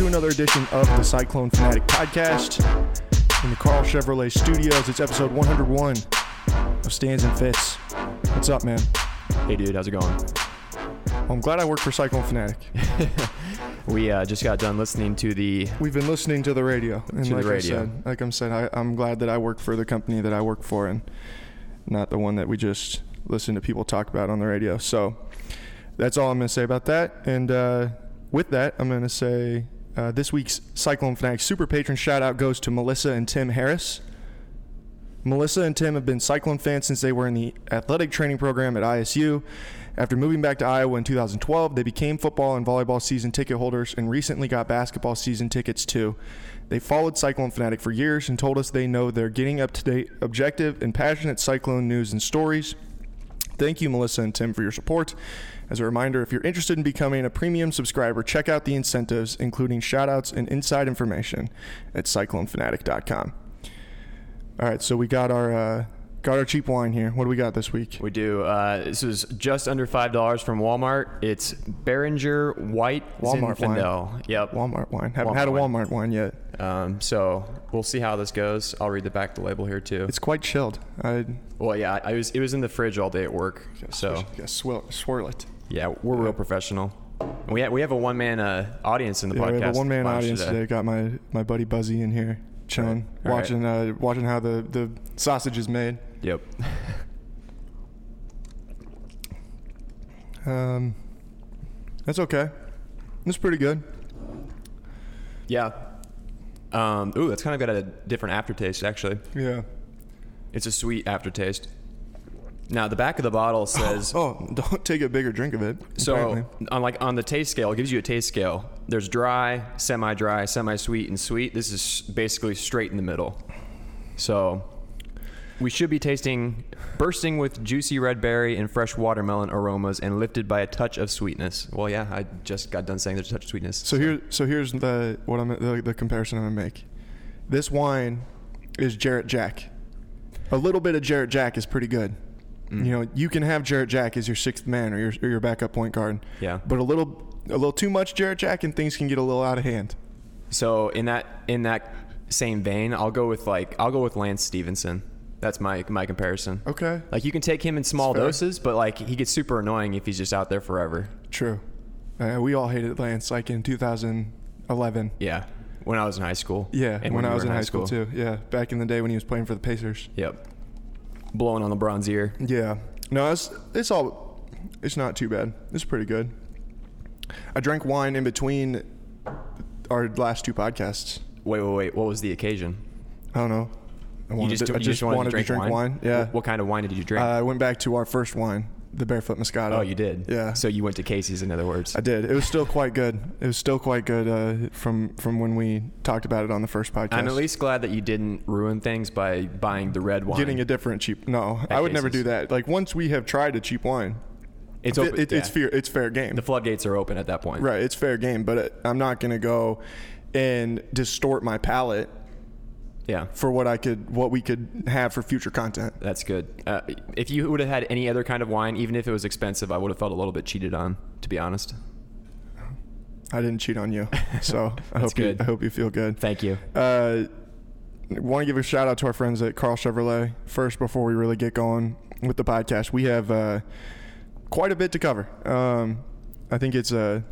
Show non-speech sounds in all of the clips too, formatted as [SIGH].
to another edition of the Cyclone Fanatic podcast in the Karl Chevrolet studios. It's episode 101 of Stands and Fits. What's up, man? Hey, dude, how's it going? Well, I'm glad I work for Cyclone Fanatic. [LAUGHS] We uh, just got done listening to the. We've been listening to the radio, and To the like radio. I said, like I'm said, I, I'm glad that I work for the company that I work for, and not the one that we just listen to people talk about on the radio. So that's all I'm going to say about that. And uh, with that, I'm going to say uh, this week's Cyclone Fanatic Super Patron shout out goes to Melissa and Tim Harris. Melissa and Tim have been Cyclone fans since they were in the athletic training program at ISU. After moving back to Iowa in 2012, they became football and volleyball season ticket holders and recently got basketball season tickets too. They followed Cyclone Fanatic for years and told us they know they're getting up to date, objective, and passionate Cyclone news and stories. Thank you, Melissa and Tim, for your support. As a reminder, if you're interested in becoming a premium subscriber, check out the incentives, including shoutouts and inside information at cyclonefanatic.com. All right, so we got our uh, got our cheap wine here. What do we got this week? We do. Uh, this is just under five dollars from Walmart. It's Beringer White Walmart wine. Zinfandel. Yep. Walmart wine. Haven't Walmart had a wine. Walmart wine yet. Um, so we'll see how this goes. I'll read the back of the label here too. It's quite chilled. I well, yeah, I was. It was in the fridge all day at work. So yeah, swirl, swirl it. yeah, we're real professional. We have, we have a one man uh, audience in the Yeah, podcast. we have a one man audience today. Got my my buddy Buzzy in here chilling, right. watching uh, watching how the the sausage is made. Yep. [LAUGHS] Um, that's okay. It's pretty good. yeah. Um, ooh, that's kind of got a different aftertaste actually. Yeah. It's a sweet aftertaste. Now the back of the bottle [LAUGHS] says Oh, [LAUGHS] don't take a bigger drink of it. so apparently. on like on the taste scale, it gives you a taste scale. There's dry, semi-dry, semi-sweet, and sweet. This is basically straight in the middle. So we should be tasting bursting with juicy red berry and fresh watermelon aromas and lifted by a touch of sweetness. Well, yeah, I just got done saying there's a touch of sweetness. So here, so here's the what I'm the, the comparison I'm gonna make. This wine is Jarrett Jack. A little bit of Jarrett Jack is pretty good. Mm. You know, you can have Jarrett Jack as your sixth man or your or your backup point guard. Yeah. But a little a little too much Jarrett Jack and things can get a little out of hand. So in that in that same vein, I'll go with like I'll go with Lance Stephenson. That's my my comparison. Okay. Like you can take him in small doses, but like he gets super annoying if he's just out there forever. True. Uh, we all hated Lance like in 2011. Yeah. When I was in high school. Yeah, And when, we I was in high school, too. Yeah, back in the day when he was playing for the Pacers. Yep. Blowing on LeBron's ear. Yeah. No, it's it's all it's not too bad. It's pretty good. I drank wine in between our last two podcasts. Wait, wait, wait. What was the occasion? I don't know. I wanted just, to, I just wanted, to drink wine. Yeah. What kind of wine did you drink? Uh, I went back to our first wine, the Barefoot Moscato. oh, you did. Yeah. So you went to Casey's, in other words. I did. It was still quite good. It was still quite good uh, from from when we talked about it on the first podcast. I'm at least glad that you didn't ruin things by buying the red wine. getting a different cheap. No, I would never do that. Like once we have tried a cheap wine, it's open, it- it's yeah. fair. It's fair game. The floodgates are open at that point. Right, it's fair game, but it, I'm not going to go and distort my palate Yeah. for what I could, what we could have for future content. That's good. Uh, if you would have had any other kind of wine, even if it was expensive, I would have felt a little bit cheated on, to be honest. I didn't cheat on you, [LAUGHS] so I hope good. you, I hope you feel good. Thank you. Uh, want to give a shout out to our friends at Karl Chevrolet first before we really get going with the podcast. We have uh, quite a bit to cover. Um, I think it's a,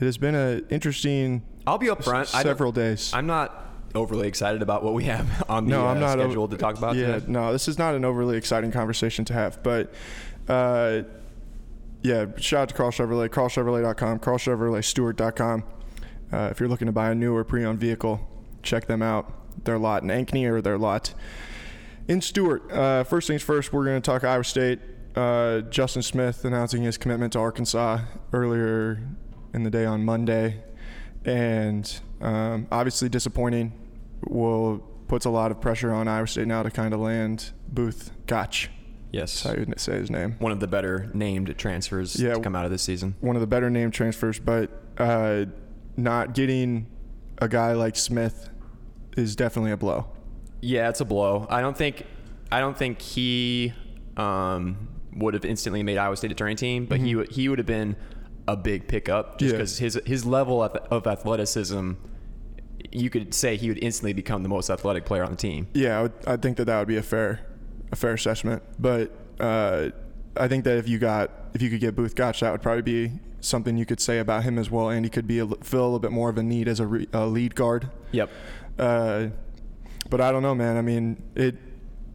it has been an interesting I'll be upfront. Several days. I'm not overly excited about what we have [LAUGHS] on the no, I'm uh, not schedule over- to talk about Yeah, today. no, this is not an overly exciting conversation to have, but uh, yeah, shout out to Karl Chevrolet, karlchevrolet.com, karlchevroletstuart.com. Uh, if you're looking to buy a new or pre-owned vehicle, check them out. Their lot in Ankeny or their lot in Stuart. Uh, first things first, we're going to talk Iowa State. Uh, Justin Smith announcing his commitment to Arkansas earlier in the day on Monday, and um, obviously disappointing. Will puts a lot of pressure on Iowa State now to kind of land Booth Gotch. Yes. That's how you say his name. One of the better named transfers Yeah. to come out of this season. One of the better named transfers, but uh, not getting a guy like Smith is definitely a blow. Yeah, it's a blow. I don't think I don't think he um, would have instantly made Iowa State a tourney team, but he Mm-hmm. would he would have been a big pickup just Yeah. because his his level of, of athleticism. You could say he would instantly become the most athletic player on the team. Yeah, I, would, I think that that would be a fair, a fair assessment. But uh, I think that if you got, if you could get Booth Gotch, that would probably be something you could say about him as well. And he could be a, fill a little bit more of a need as a, re, a lead guard. Yep. Uh, but I don't know, man. I mean, it.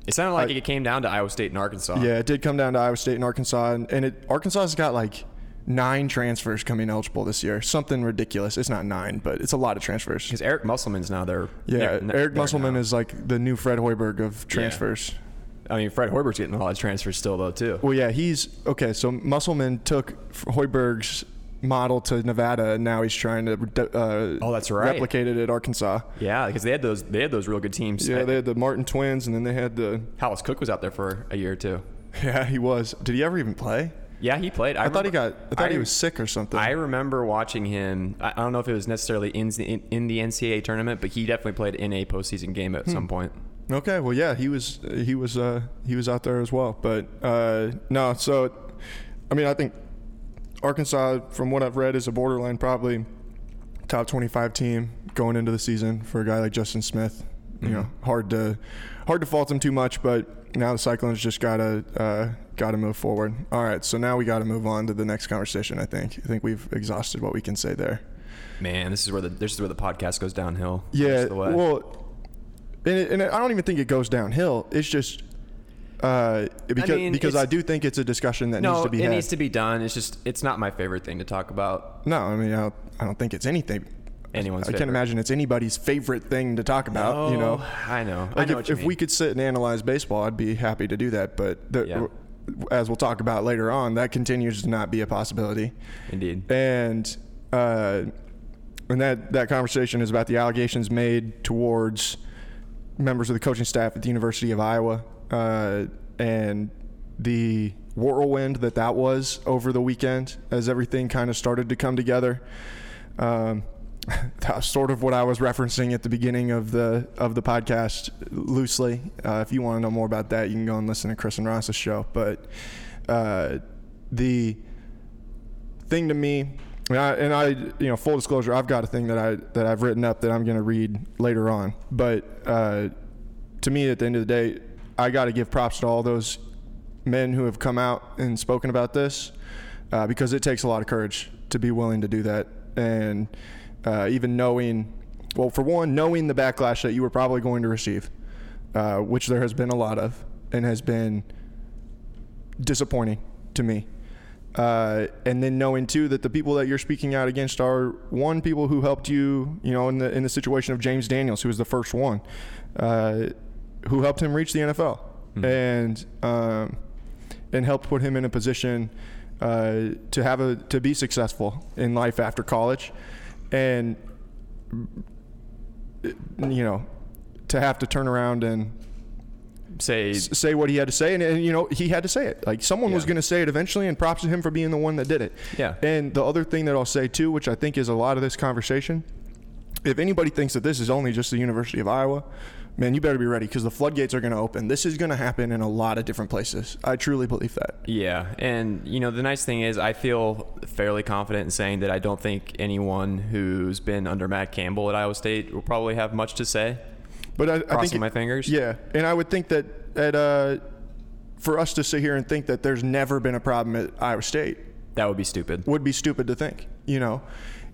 It sounded like I- it came down to Iowa State and Arkansas. Yeah, it did come down to Iowa State and Arkansas, and, and it Arkansas's got like nine transfers coming eligible this year. Something ridiculous. It's not nine, but it's a lot of transfers. Because Eric Musselman's now there. Yeah, there- Eric there Musselman now. is like the new Fred Hoiberg of transfers. I mean, Fred Hoiberg's getting a lot of transfers still, though, too. Well, yeah, he's okay. So Musselman took Hoiberg's model to Nevada, and now he's trying to uh, Oh, that's right. replicate it at Arkansas. Yeah, because they had those they had those real good teams. Yeah, they had the Martin twins, and then they had the Hallice Cooke was out there for a year or two. [LAUGHS] yeah. He was. Did he ever even play? Yeah, he played. I, thought he got. I thought he was sick or something. I remember watching him. I I don't know if it was necessarily in the, in, in the NCAA tournament, but he definitely played in a postseason game Hmm. at some point. Okay, well, yeah, he was he was uh, he was out there as well. But uh, no, so I mean, I think Arkansas, from what I've read, is a borderline probably top twenty-five team going into the season for a guy like Justin Smith. You know, hard to hard to fault them too much, but now the Cyclones just gotta uh, gotta move forward. All right, so now we got to move on to the next conversation. I think I think we've exhausted what we can say there. Man, this is where the this is where the podcast goes downhill. Yeah, Just the way. well, and, it, and I don't even think it goes downhill. It's just uh, because mean, because I do think it's a discussion that no, needs to be it had. needs to be done. It's just it's not my favorite thing to talk about. no, I mean I don't, I don't think it's anything. Anyone's I can't imagine it's anybody's favorite thing to talk about. you know, Oh, I know. I like know if, if we could sit and analyze baseball, I'd be happy to do that. But the, Yeah. as we'll talk about later on, that continues to not be a possibility. Indeed. and uh, and that that conversation is about the allegations made towards members of the coaching staff at the University of Iowa uh, and the whirlwind that that was over the weekend as everything kind of started to come together. Um, [LAUGHS] that's sort of what I was referencing at the beginning of the of the podcast loosely. Uh, if you want to know more about that, you can go and listen to Chris and Ross's show. But uh, the thing to me, and I, and I, you know, full disclosure, I've got a thing that I that I've written up that I'm going to read later on. But uh, to me, at the end of the day, I got to give props to all those men who have come out and spoken about this uh, because it takes a lot of courage to be willing to do that, and uh, even knowing, well, for one, knowing the backlash that you were probably going to receive, uh, which there has been a lot of, and has been disappointing to me. Uh, and then knowing too that the people that you're speaking out against are one people who helped you, you know, in the in the situation of James Daniels, who was the first one, uh, who helped him reach the NFL, and um, and helped put him in a position uh, to have a to be successful in life after college, and you know, to have to turn around and Say s- say what he had to say, and, and you know he had to say it. Like someone was going to say it eventually, and props to him for being the one that did it. Yeah. And the other thing that I'll say too, which I think is a lot of this conversation, if anybody thinks that this is only just the University of Iowa, man, you better be ready because the floodgates are going to open. This is going to happen in a lot of different places. I truly believe that. Yeah, and you know the nice thing is I feel fairly confident in saying that I don't think anyone who's been under Matt Campbell at Iowa State will probably have much to say. But I, I Crossing think my fingers. Yeah, and I would think that at uh, for us to sit here and think that there's never been a problem at Iowa State That would be stupid. would be stupid to think, you know.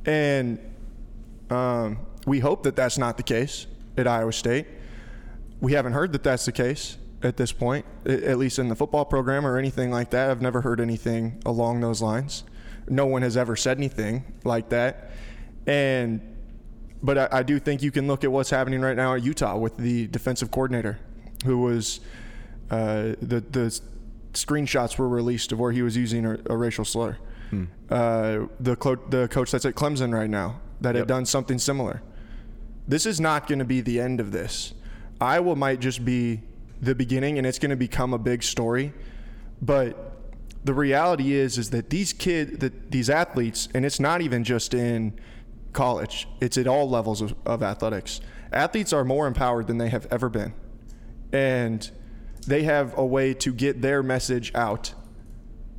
And um, we hope that that's not the case at Iowa State. We haven't heard that that's the case at this point, at least in the football program or anything like that. I've never heard anything along those lines. No one has ever said anything like that. And but I, I do think you can look at what's happening right now at Utah with the defensive coordinator, who was uh, the the screenshots were released of where he was using a, a racial slur. Uh, the clo- the coach that's at Clemson right now that had done something similar. This is not going to be the end of this. Iowa might just be the beginning, and it's going to become a big story. But the reality is, is that these kids, that these athletes, and it's not even just in college; it's at all levels of, of athletics. Athletes are more empowered than they have ever been, and they have a way to get their message out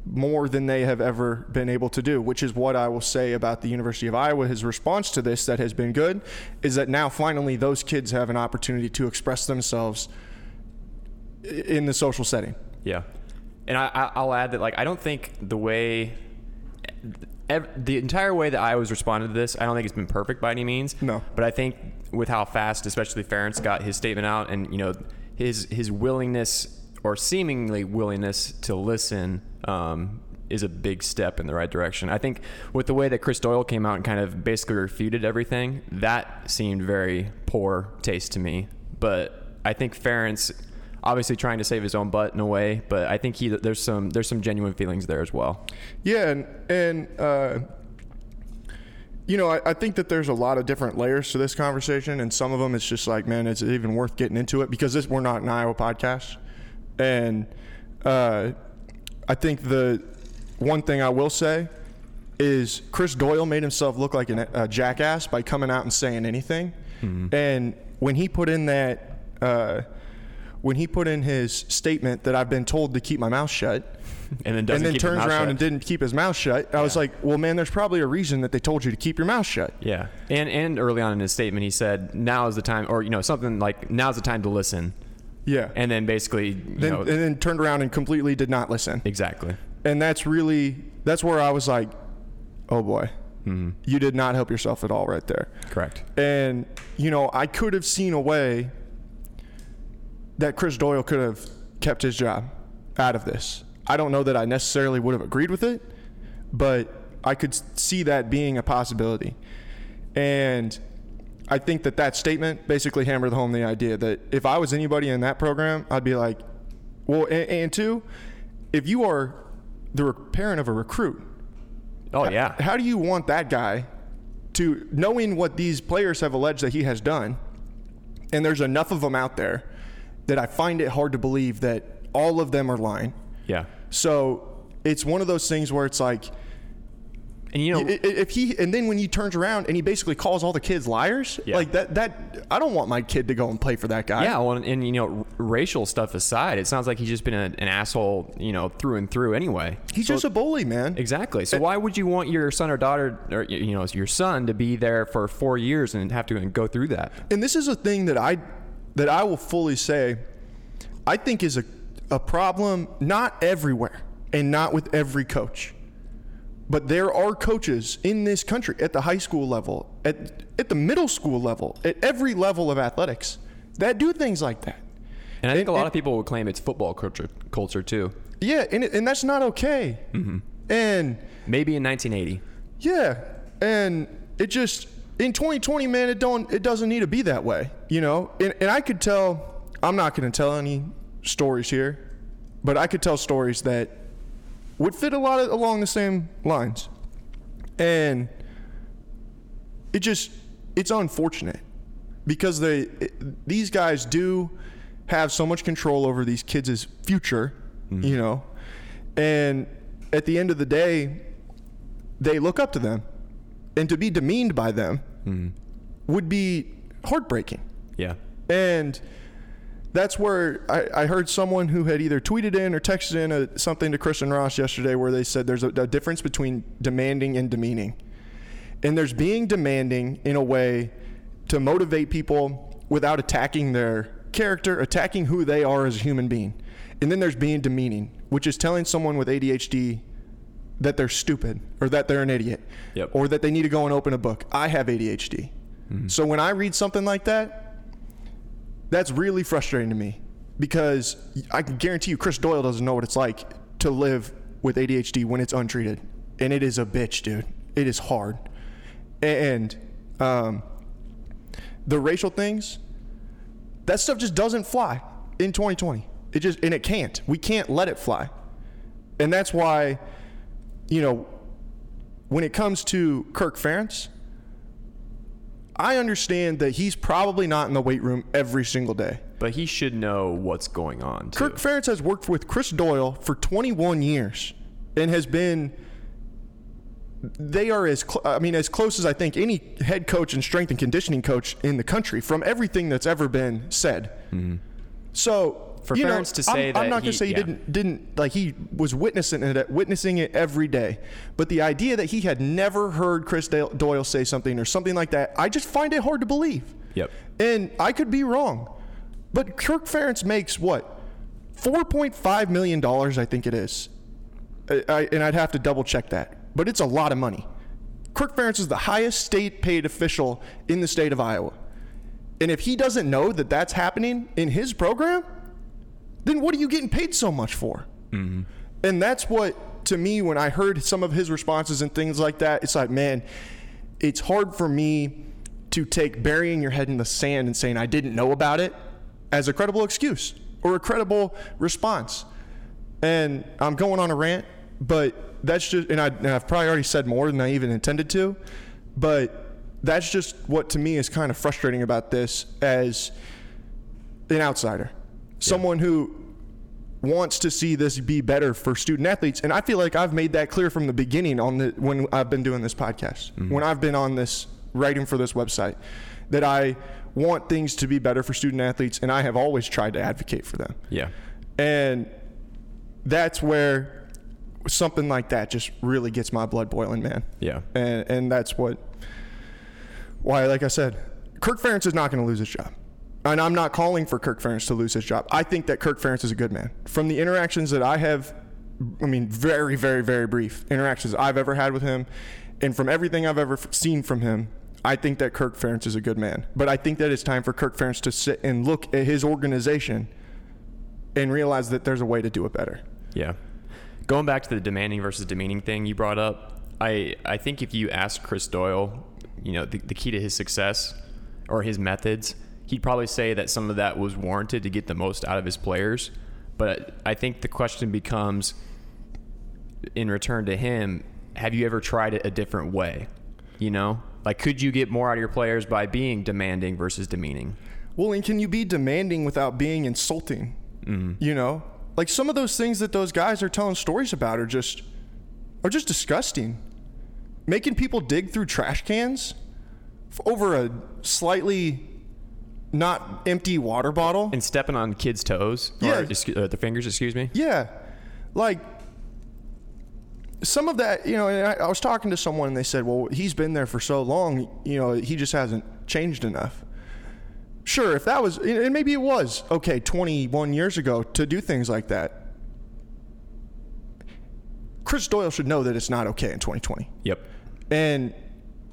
more than they have ever been able to do, which is what I will say about the University of Iowa. His response to this that has been good is that now finally those kids have an opportunity to express themselves in the social setting. Yeah, and I, I- I'll add that like I don't think the way, the entire way that I was responded to this, I don't think it's been perfect by any means. No. but I think with how fast, especially Ferentz got his statement out, and you know his his willingness or seemingly willingness to listen. Um, is a big step in the right direction. I think with the way that Chris Doyle came out and kind of basically refuted everything, that seemed very poor taste to me. But I think Ferentz obviously trying to save his own butt in a way, but I think he there's some there's some genuine feelings there as well. Yeah, and and uh, you know, I, I think that there's a lot of different layers to this conversation, and some of them it's just like, man, is it even worth getting into it? Because this we're not an Iowa podcast, and uh, I think the one thing I will say is Chris Doyle made himself look like an, a jackass by coming out and saying anything, and when he put in that. Uh, when he put in his statement that I've been told to keep my mouth shut, [LAUGHS] And then and then turns around shut. and didn't keep his mouth shut. I was like, well, man, there's probably a reason that they told you to keep your mouth shut. Yeah, and and early on in his statement, he said, "Now is the time," or you know, something like, "Now's the time to listen," Yeah. and then basically, you then, know, and then turned around and completely did not listen. exactly. And that's really, that's where I was like, oh boy, Mm-hmm. you did not help yourself at all right there. Correct. And, you know, I could have seen a way that Chris Doyle could have kept his job out of this. I don't know that I necessarily would have agreed with it, but I could see that being a possibility. And I think that that statement basically hammered home the idea that if I was anybody in that program, I'd be like, well, and, and two, if you are the parent of a recruit, Oh yeah, how do you want that guy to knowing what these players have alleged that he has done and there's enough of them out there that I find it hard to believe that all of them are lying. yeah. So it's one of those things where it's like And you know, if he and then when he turns around and he basically calls all the kids liars, Yeah. like that that I don't want my kid to go and play for that guy. Yeah, well, and, and you know, r- racial stuff aside, it sounds like he's just been a, an asshole, you know, through and through. Anyway, He's So- just a bully, man. exactly. So why would you want your son or daughter, or you know, your son, to be there for four years and have to go through that? and this is a thing that I that I will fully say I think is a a problem not everywhere and not with every coach. But there are coaches in this country at the high school level, at at the middle school level, at every level of athletics that do things like that. And I think And- a lot and- of people would claim it's football culture, culture too. Yeah, and and that's not okay. Mm-hmm. And Maybe in 1980. Yeah, and it just in 2020, man, it don't it doesn't need to be that way, you know. And, and I could tell. I'm not going to tell any stories here, but I could tell stories that would fit a lot of, along the same lines, and it just it's unfortunate because they it, these guys do have so much control over these kids' future, mm-hmm. you know, and at the end of the day, they look up to them, and to be demeaned by them mm-hmm. would be heartbreaking. Yeah. And that's where I, I heard someone who had either tweeted in or texted in a, something to Chris and Ross yesterday where they said there's a, a difference between demanding and demeaning. And there's being demanding in a way to motivate people without attacking their character, attacking who they are as a human being. And then there's being demeaning, which is telling someone with ADHD that they're stupid or that they're an idiot Yep. or that they need to go and open a book. I have ADHD. Mm-hmm. So when I read something like that, that's really frustrating to me because I can guarantee you Chris Doyle doesn't know what it's like to live with ADHD when it's untreated. And it is a bitch, dude. It is hard. And um, the racial things, that stuff just doesn't fly in 2020. It just, and it can't. We can't let it fly. And that's why, you know, when it comes to Kirk Ferentz, I understand that he's probably not in the weight room every single day. But he should know what's going on. Too. Kirk Ferentz has worked with Chris Doyle for 21 years and has been. They are as cl- I mean as close as I think any head coach and strength and conditioning coach in the country from everything that's ever been said. Mm-hmm. So for you know, to say I'm, that I'm not he- gonna say he yeah. didn't didn't like he was witnessing it witnessing it every day, but the idea that he had never heard Chris Dale- Doyle say something or something like that, I just find it hard to believe. Yep. And I could be wrong, but Kirk Ferentz makes what, four point five million dollars, I think it is, I, I, and I'd have to double check that, but it's a lot of money. Kirk Ferentz is the highest state paid official in the state of Iowa. And if he doesn't know that that's happening in his program, then what are you getting paid so much for? Mm-hmm. And that's what, to me, when I heard some of his responses and things like that, it's like, man, it's hard for me to take burying your head in the sand and saying I didn't know about it as a credible excuse or a credible response. And I'm going on a rant, but that's just, and, I, and I've probably already said more than I even intended to, but that's just what to me is kind of frustrating about this as an outsider, someone who wants to see this be better for student athletes. And I feel like I've made that clear from the beginning on the when I've been doing this podcast, mm-hmm. when I've been on this writing for this website, that I want things to be better for student athletes, and I have always tried to advocate for them. Yeah. And that's where something like that just really gets my blood boiling, man. Yeah. And and that's what why, like I said, Kirk Ferentz is not going to lose his job. And I'm not calling for Kirk Ferentz to lose his job. I think that Kirk Ferentz is a good man. From the interactions that I have, I mean, very, very, very brief interactions I've ever had with him, and from everything I've ever seen from him, I think that Kirk Ferentz is a good man. But I think that it's time for Kirk Ferentz to sit and look at his organization and realize that there's a way to do it better. Yeah. Going back to the demanding versus demeaning thing you brought up, I, I think if you ask Chris Doyle, you know, the, the key to his success or his methods, he'd probably say that some of that was warranted to get the most out of his players. But I think the question becomes in return to him, have you ever tried it a different way? You know? Like, could you get more out of your players by being demanding versus demeaning? Well, and can you be demanding without being insulting? Mm-hmm. You know, like some of those things that those guys are telling stories about are just are just disgusting. Making people dig through trash cans over a slightly not empty water bottle. And stepping on kids' toes or Yeah. excu- uh, the fingers, excuse me. Yeah, like some of that, you know. And I, I was talking to someone, and they said, "Well, he's been there for so long, you know, he just hasn't changed enough." Sure, if that was, and maybe it was okay 21 years ago to do things like that. Chris Doyle should know that it's not okay in 2020. Yep. And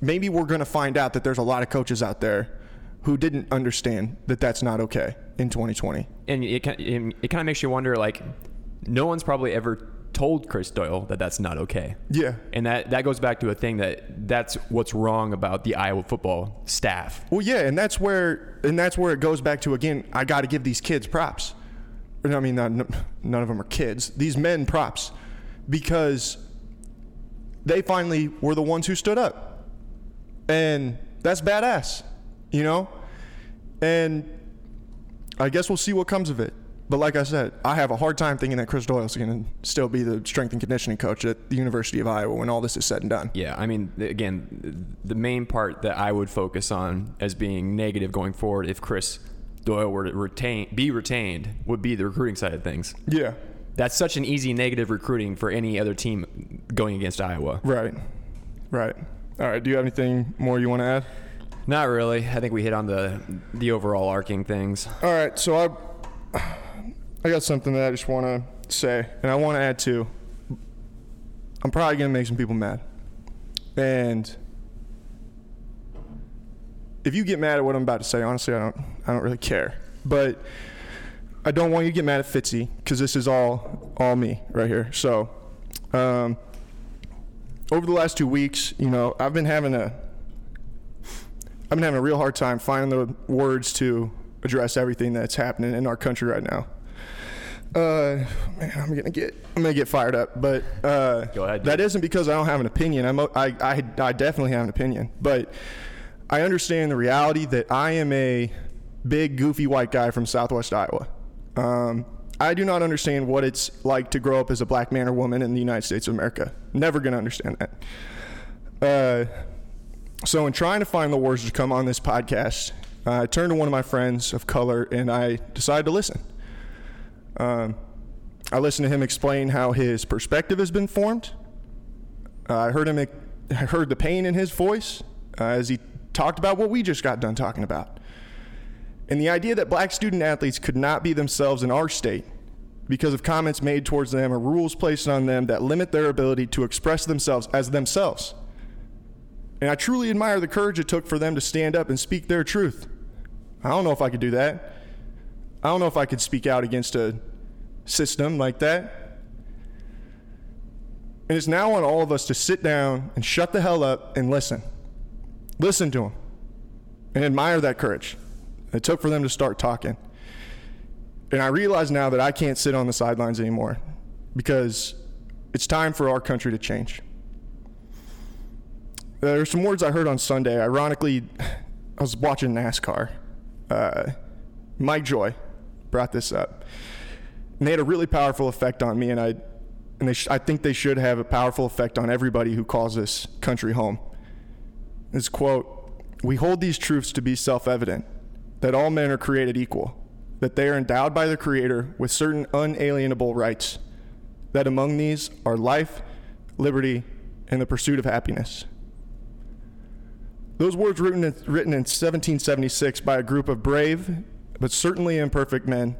maybe we're going to find out that there's a lot of coaches out there who didn't understand that that's not okay in 2020. and it kind it, it kind of makes you wonder like no one's probably ever told Chris Doyle that that's not okay. Yeah. And that that goes back to a thing that that's what's wrong about the Iowa football staff. Well, yeah, and that's where and that's where it goes back to again. I got to give these kids props. I mean, not, none of them are kids. These men props because they finally were the ones who stood up, and that's badass, you know. And I guess we'll see what comes of it. But like I said, I have a hard time thinking that Chris Doyle's going to still be the strength and conditioning coach at the University of Iowa when all this is said and done. Yeah, I mean, again, the main part that I would focus on as being negative going forward, if Chris Doyle were to retain, be retained, would be the recruiting side of things. Yeah. That's such an easy negative recruiting for any other team going against Iowa. Right. Right. All right. Do you have anything more you want to add? Not really. I think we hit on the the overall arcing things. All right. So I, I got something that I just want to say, and I want to add to. I'm probably gonna make some people mad, and if you get mad at what I'm about to say, honestly, I don't. I don't really care. But I don't want you to get mad at Fitzy because this is all all me right here. So. Um, over the last two weeks, you know, I've been having a I've been having a real hard time finding the words to address everything that's happening in our country right now. Uh, man, I'm gonna get I'm gonna get fired up, but uh, Go ahead, that isn't because I don't have an opinion. I'm, I, I I definitely have an opinion, but I understand the reality that I am a big goofy white guy from Southwest Iowa. Um, I do not understand what it's like to grow up as a black man or woman in the United States of America. Never gonna understand that. Uh, so, in trying to find the words to come on this podcast, uh, I turned to one of my friends of color and I decided to listen. Um, I listened to him explain how his perspective has been formed. Uh, I heard him. I heard the pain in his voice uh, as he talked about what we just got done talking about, and the idea that black student athletes could not be themselves in our state because of comments made towards them or rules placed on them that limit their ability to express themselves as themselves. And I truly admire the courage it took for them to stand up and speak their truth. I don't know if I could do that. I don't know if I could speak out against a system like that. And it's now on all of us to sit down and shut the hell up and listen. Listen to them and admire that courage it took for them to start talking. And I realize now that I can't sit on the sidelines anymore because it's time for our country to change. There are some words I heard on Sunday. Ironically, I was watching NASCAR. Uh, Mike Joy brought this up. And they had a really powerful effect on me, and I, and they sh- I think they should have a powerful effect on everybody who calls this country home. This quote We hold these truths to be self evident that all men are created equal that they are endowed by the Creator with certain unalienable rights, that among these are life, liberty, and the pursuit of happiness. Those words written in, written in 1776 by a group of brave but certainly imperfect men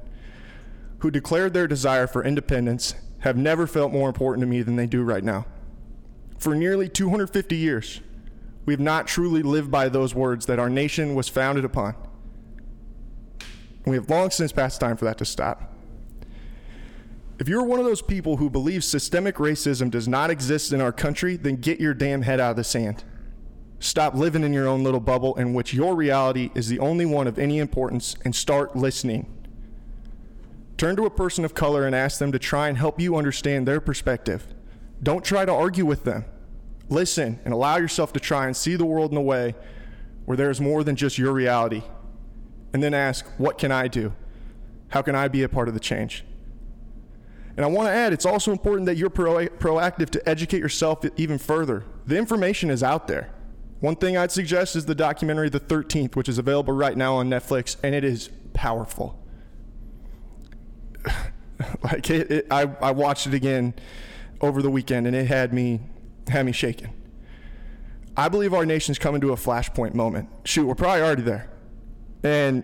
who declared their desire for independence have never felt more important to me than they do right now. For nearly 250 years, we have not truly lived by those words that our nation was founded upon. We have long since passed time for that to stop. If you're one of those people who believes systemic racism does not exist in our country, then get your damn head out of the sand. Stop living in your own little bubble in which your reality is the only one of any importance and start listening. Turn to a person of color and ask them to try and help you understand their perspective. Don't try to argue with them. Listen and allow yourself to try and see the world in a way where there is more than just your reality and then ask, what can I do? How can I be a part of the change? And I want to add, it's also important that you're pro- proactive to educate yourself even further. The information is out there. One thing I'd suggest is the documentary The 13th, which is available right now on Netflix, and it is powerful. [LAUGHS] like it, it, I, I watched it again over the weekend, and it had me had me shaking. I believe our nation's coming to a flashpoint moment. Shoot, we're probably already there. And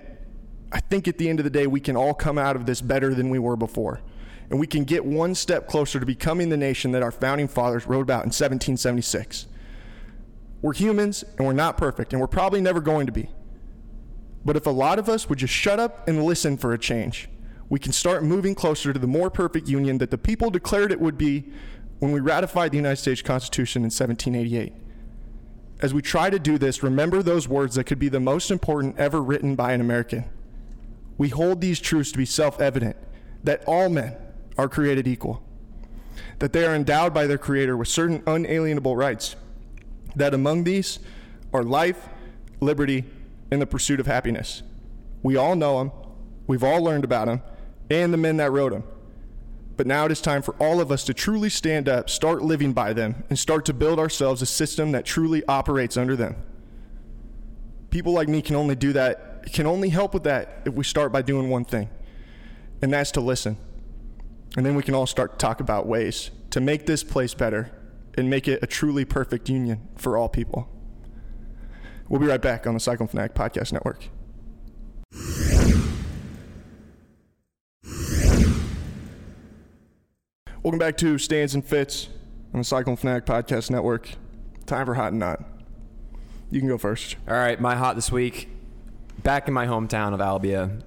I think at the end of the day, we can all come out of this better than we were before. And we can get one step closer to becoming the nation that our founding fathers wrote about in 1776. We're humans and we're not perfect, and we're probably never going to be. But if a lot of us would just shut up and listen for a change, we can start moving closer to the more perfect union that the people declared it would be when we ratified the United States Constitution in 1788. As we try to do this, remember those words that could be the most important ever written by an American. We hold these truths to be self evident that all men are created equal, that they are endowed by their Creator with certain unalienable rights, that among these are life, liberty, and the pursuit of happiness. We all know them, we've all learned about them, and the men that wrote them. But now it is time for all of us to truly stand up, start living by them, and start to build ourselves a system that truly operates under them. People like me can only do that, can only help with that if we start by doing one thing, and that's to listen. And then we can all start to talk about ways to make this place better and make it a truly perfect union for all people. We'll be right back on the Cyclone Fanatic Podcast Network. Welcome back to Stands and Fits on the Cyclone Fanatic Podcast Network. Time for Hot and Not. You can go first. All right, my hot this week. Back in my hometown of Albia,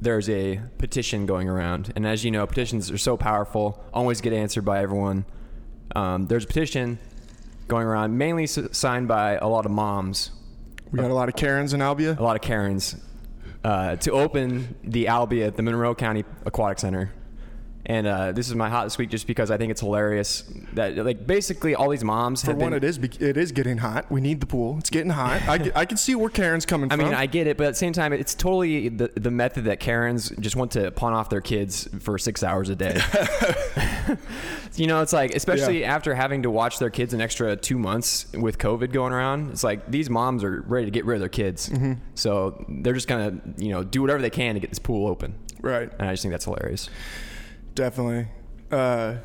there's a petition going around, and as you know, petitions are so powerful, always get answered by everyone. Um, there's a petition going around, mainly s- signed by a lot of moms, We got a lot of Karens in Albia. a lot of Karens, uh, to open the Albia at the Monroe County Aquatic Center. And uh, this is my hot this week, just because I think it's hilarious that, like, basically all these moms For have one, been. it is be- it is getting hot. We need the pool. It's getting hot. I, get- I can see where Karen's coming [LAUGHS] from. I from. mean, I get it, but at the same time, it's totally the, the method that Karens just want to pawn off their kids for six hours a day. [LAUGHS] [LAUGHS] you know, it's like, especially after having to watch their kids an extra two months with COVID going around, it's like these moms are ready to get rid of their kids. Mm-hmm. So they're just to, you know, do whatever they can to get this pool open. Right. and I just think that's hilarious. Definitely. Uh,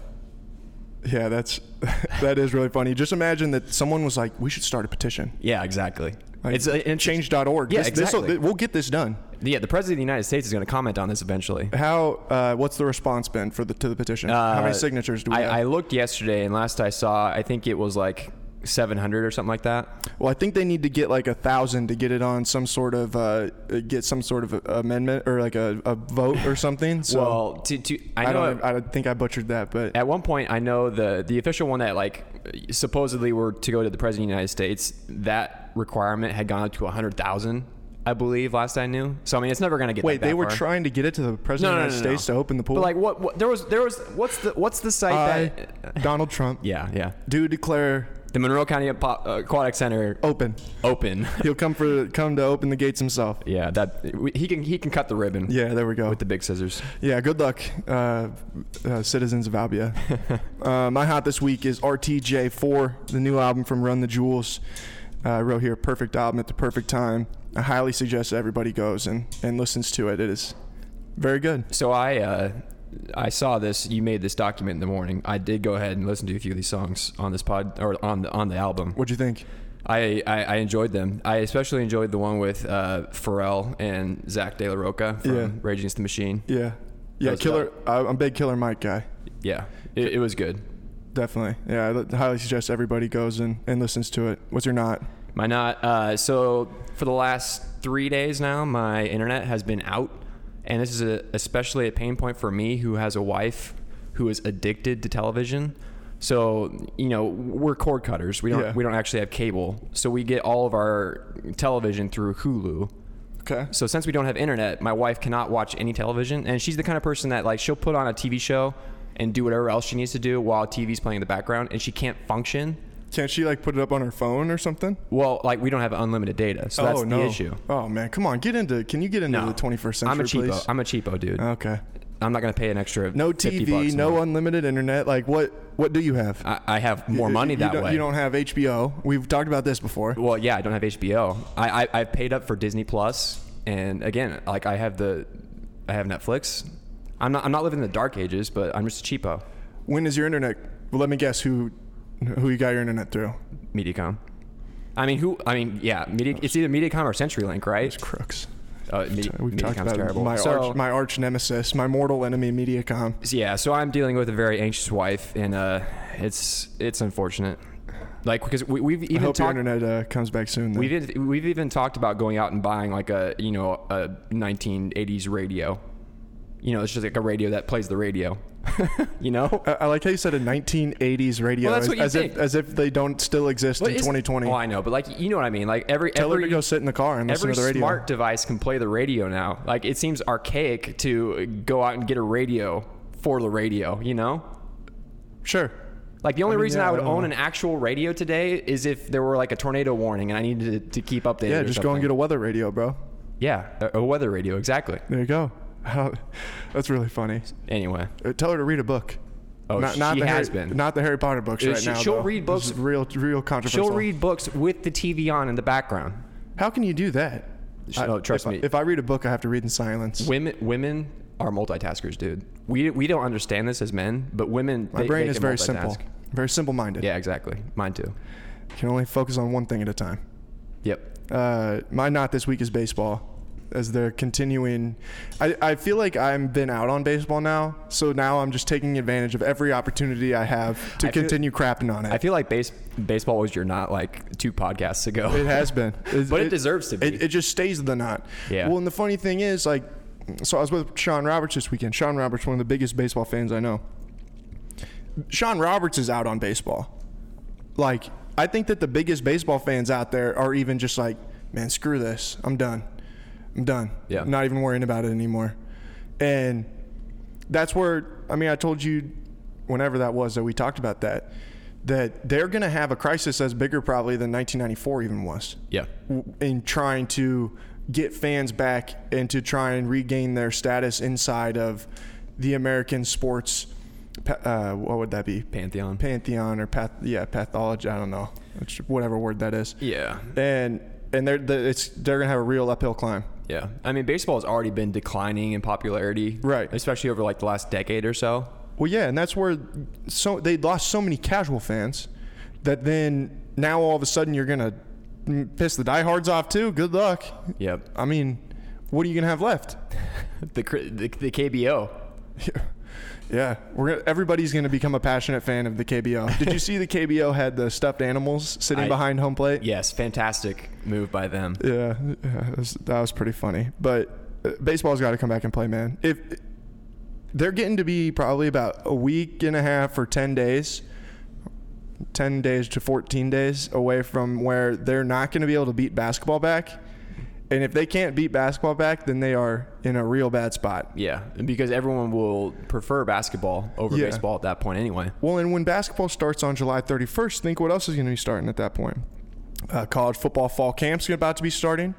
yeah, that's [LAUGHS] that is really funny. Just imagine that someone was like, "We should start a petition." Yeah, exactly. Like, it's uh, change.org. Yeah, This- exactly. we'll get this done. Yeah, the president of the United States is going to comment on this eventually. How? Uh, what's the response been for the to the petition? How many Uh, signatures do we I, have? I looked yesterday, and last I saw, I think it was like 700 or something like that. well, I think they need to get like a thousand to get it on some sort of uh, get some sort of amendment or like a, a vote or something. So well, to, to I I, know don't. I think I butchered that, but at one point I know the the official one that like supposedly were to go to the president of the United States. That requirement had gone up to 100,000, I believe, last I knew. So I mean, it's never going to get. wait, they were far. trying to get it to the president No, no, of the United no, States to open the pool. But like, what, what? There was there was what's the what's the site I, that? Donald Trump, Yeah, yeah. do declare The Monroe County Apo- uh, Aquatic Center open. open. [LAUGHS] He'll come for come to open the gates himself. yeah, that he can he can cut the ribbon. Yeah, there we go. with the big scissors. Yeah, good luck, uh, uh, citizens of Albia. [LAUGHS] uh, my hot this week is RTJ4, the new album from Run the Jewels. Uh, I wrote here, perfect album at the perfect time. I highly suggest everybody goes and, and listens to it. It is very good. So I uh, I saw this. You made this document in the morning. I did go ahead and listen to a few of these songs on this pod or on the on the album. What'd you think? I, I, I enjoyed them. I especially enjoyed the one with uh, Pharrell and Zack de la Rocha from Yeah. Rage Against the Machine. Yeah, yeah, Killer. I, I'm a big Killer Mike guy. Yeah, it, it was good. Definitely. Yeah, I highly suggest everybody goes and, and listens to it. What's your not? My not. Uh, so for the last three days now, my internet has been out, and this is a, especially a pain point for me, who has a wife who is addicted to television. So you know we're cord cutters. We don't Yeah. we don't actually have cable, so we get all of our television through Hulu. Okay. So since we don't have internet, my wife cannot watch any television, and she's the kind of person that like she'll put on a TV show and do whatever else she needs to do while TV's playing in the background, and she can't function. Can't she like put it up on her phone or something? Well, like we don't have unlimited data, so that's oh the issue. Oh man, come on, get into. Can you get into No. the 21st century, I'm a cheapo. please? I'm a cheapo, dude. okay. I'm not gonna pay an extra No 50 TV, bucks no month. unlimited internet. Like what? What do you have? I, I have more You- money you that way. You don't have HBO. We've talked about this before. well, yeah, I don't have HBO. I, I I've paid up for Disney Plus, and again, like I have the, I have Netflix. I'm not I'm not living in the dark ages, but I'm just a cheapo. When is your internet? Well, let me guess who who you got your internet through. MediaCom. I mean, who? I mean, yeah, Media, it's either MediaCom or CenturyLink, right? It's Crooks. Uh, Medi- We've talked MediaCom's about terrible. my so, arch, my arch nemesis, my mortal enemy, MediaCom. yeah, so I'm dealing with a very anxious wife, and uh, it's it's unfortunate. Like because we, we've I even hope talked. your internet uh, comes back soon. Then. We've we've even talked about going out and buying like a you know a 1980s radio. You know, it's just like a radio that plays the radio. [LAUGHS] you know. I, I like how you said a 1980s radio, Well, as, as if as if they don't still exist But in 2020. Oh, I know, but like you know what I mean. Like every Tell every her to go sit in the car and listen every to the radio. smart device can play the radio now. Like it seems archaic to go out and get a radio for the radio. You know. Sure. Like the only I mean, reason yeah, I I would don't own know. an actual radio today is if there were like a tornado warning and I needed to, to keep updated. Yeah, just go and get a weather radio, bro. yeah a, a weather radio exactly. There you go. How, [LAUGHS] that's really funny. Anyway, Uh, Tell her to read a book. Oh, not, she the has Harry, been. Not the Harry Potter books Uh, right she- now. she'll though. read books- real, real controversial. she'll read books with the TV on in the background. How can you do that? No, trust if I- me. if I read a book, I have to read in silence. Women women are multitaskers, dude. We we don't understand this as men, but women. My they- brain they is very simple, very simple-minded. Yeah, exactly. Mine too. Can only focus on one thing at a time. Yep. Uh, my not this week is baseball. As they're continuing, I, I feel like I've been out on baseball now, so now I'm just taking advantage of every opportunity I have to I feel- continue crapping on it. I feel like base baseball was your not like two podcasts ago. It has been, [LAUGHS] But it deserves to be. It, it just stays the knot. Yeah. Well, and the funny thing is, like, so I was with Sean Roberts this weekend. Sean Roberts, one of the biggest baseball fans I know. Sean Roberts is out on baseball. Like, I think that the biggest baseball fans out there are even just like, man, screw this. I'm done. I'm done. Yeah. I'm not even worrying about it anymore. And that's where I mean I told you whenever that was that we talked about that that they're going to have a crisis that's bigger probably than 1994 even was yeah. in trying to get fans back and to try and regain their status inside of the American sports uh, what would that be Pantheon. pantheon or path yeah pathology I don't know It's whatever word that is yeah. and and they're the- it's they're gonna have a real uphill climb Yeah, I mean, baseball has already been declining in popularity, Right. Especially over like the last decade or so. Well, yeah, and that's where so they lost so many casual fans that then now all of a sudden you're gonna mm, piss the diehards off too. Good luck. Yep. I mean, what are you gonna have left? [LAUGHS] The the, the KBO. [LAUGHS] Yeah, we're gonna, everybody's gonna become a passionate fan of the KBO. Did you see the [LAUGHS] KBO had the stuffed animals sitting I- behind home plate? Yes, fantastic move by them. Yeah, yeah that, was, that was pretty funny. But uh, baseball's got to come back and play, man. If they're getting to be probably about a week and a half or ten days, ten days to fourteen days away from where they're not going to be able to beat basketball back. And if they can't beat basketball back, then they are in a real bad spot. Yeah, because everyone will prefer basketball over Yeah. baseball at that point anyway. Well, and when basketball starts on July 31st, think what else is going to be starting at that point? Uh, college football fall camp's about to be starting.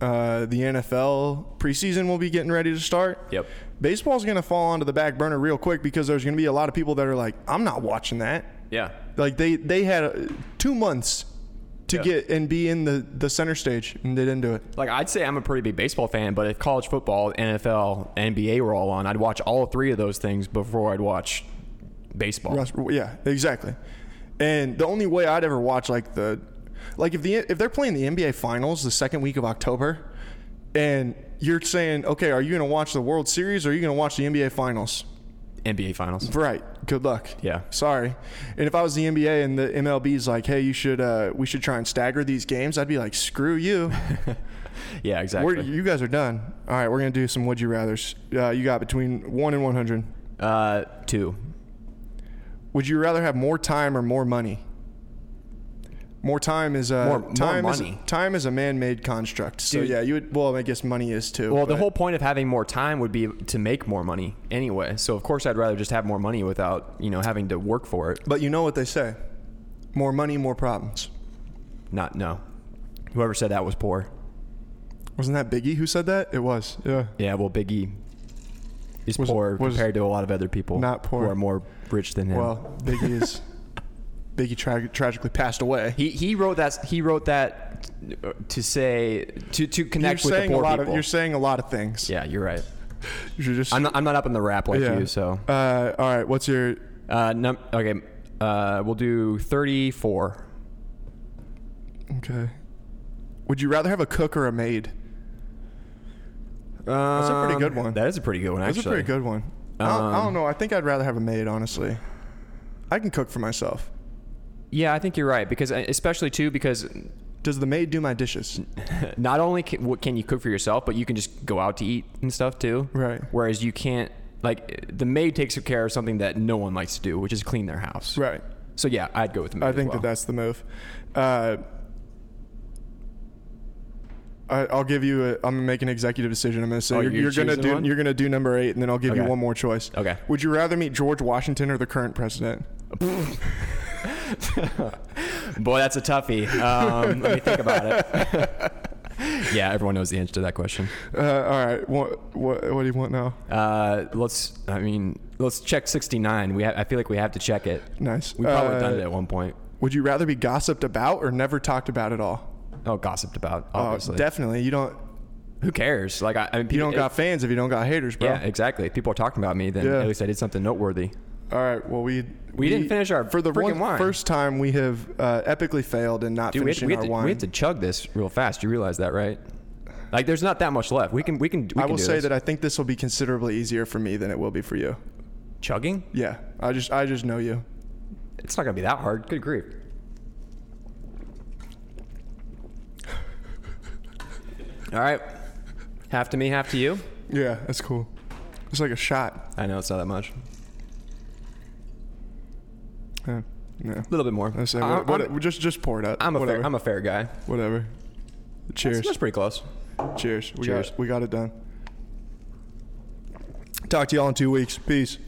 Uh, the NFL preseason will be getting ready to start. Yep. Baseball's going to fall onto the back burner real quick because there's going to be a lot of people that are like, I'm not watching that. Yeah. Like they they had uh, two months to Yeah. get and be in the the center stage and they didn't do it. Like I'd say I'm a pretty big baseball fan, but if college football, NFL, NBA were all on, I'd watch all three of those things before I'd watch baseball. Yeah, exactly. And the only way I'd ever watch like the like if the if they're playing the NBA finals the second week of October and you're saying, "Okay, are you going to watch the World Series or are you going to watch the NBA finals?" NBA finals. Right. Good luck. Yeah. Sorry. And if I was the NBA and the MLB's like, "Hey, you should uh we should try and stagger these games." I'd be like, "Screw you. [LAUGHS] Yeah, exactly. We're, you guys are done." All right, we're going to do some would you rathers. Uh, you got between 1 and 100. uh, two. Would you rather have more time or more money? More time is a More- more time is money. time is a man-made construct. So Dude. yeah, you would. Well, I guess money is too. Well, the whole point of having more time would be to make more money anyway. So of course I'd rather just have more money without you know having to work for it. But you know what they say: more money, more problems. Not no. Whoever said that was poor. Wasn't that Biggie who said that? It was. Yeah. Yeah, well, Biggie is Was- poor was compared to a lot of other people not poor. who are more rich than him. Well, Biggie is. [LAUGHS] Biggie tra- tragically passed away. he he wrote that he wrote that to say to to You're connect with the saying a poor lot people. of. You're saying a lot of things. yeah, you're right. You should just. I'm not, I'm not up in the rap like yeah. you, so Uh, all right. What's your? uh, num- okay. Uh, we'll do 34. Okay. Would you rather have a cook or a maid? That's a pretty good one. That is a pretty good one, That's actually. a pretty good one. I, don't, I Um, don't know. I think I'd rather have a maid, honestly. I can cook for myself. Yeah, I think you're right because uh, especially too because Does the maid do my dishes? [LAUGHS] not only can, what can you cook for yourself, but you can just go out to eat and stuff too. Right. Whereas you can't like the maid takes care of something that no one likes to do, which is clean their house. Right. So yeah, I'd go with the maid. I think well. that that's the move. Uh, I, I'll give you. A, I'm gonna make an executive decision. I'm gonna say Oh, you're, you're you're gonna do. one? You're gonna do number eight, and then I'll give you one more choice. Okay. Would you rather meet George Washington or the current president? [LAUGHS] [LAUGHS] [LAUGHS] Boy, that's a toughie. Um, let me think about it. [LAUGHS] yeah, everyone knows the answer to that question. Uh, all right. What, what What do you want now? Uh, let's. I mean, let's check 69. We. Ha- I feel like we have to check it. Nice. We probably Uh, done it at one point. Would you rather be gossiped about or never talked about at all? Oh, gossiped about. Oh, Obviously. definitely. You don't. Who cares? Like I, I mean, You don't got fans if you don't got haters, bro. Yeah, exactly. If people are talking about me, then Yeah. at least I did something noteworthy. All right. Well, we We didn't finish our for the freaking one, wine. first time we have uh, epically failed in not Dude, we have, finishing we, have our to, wine. we have to chug this real fast. You realize that, right? Like, there's not that much left. We can. We can. We I can will do say this. that I think this will be considerably easier for me than it will be for you. chugging. Yeah, I just I just know you. It's not gonna be that hard. Good grief. All right. Half to me, half to you. Yeah, that's cool. It's like a shot. I know it's not that much. Yeah. A little bit more. I say, what, what, I'm, just just pour it out. I'm a Whatever. fair, I'm a fair guy. Whatever. Cheers. That's, that's pretty close. Cheers. We Cheers. got we got it done. Talk to y'all in two weeks. Peace.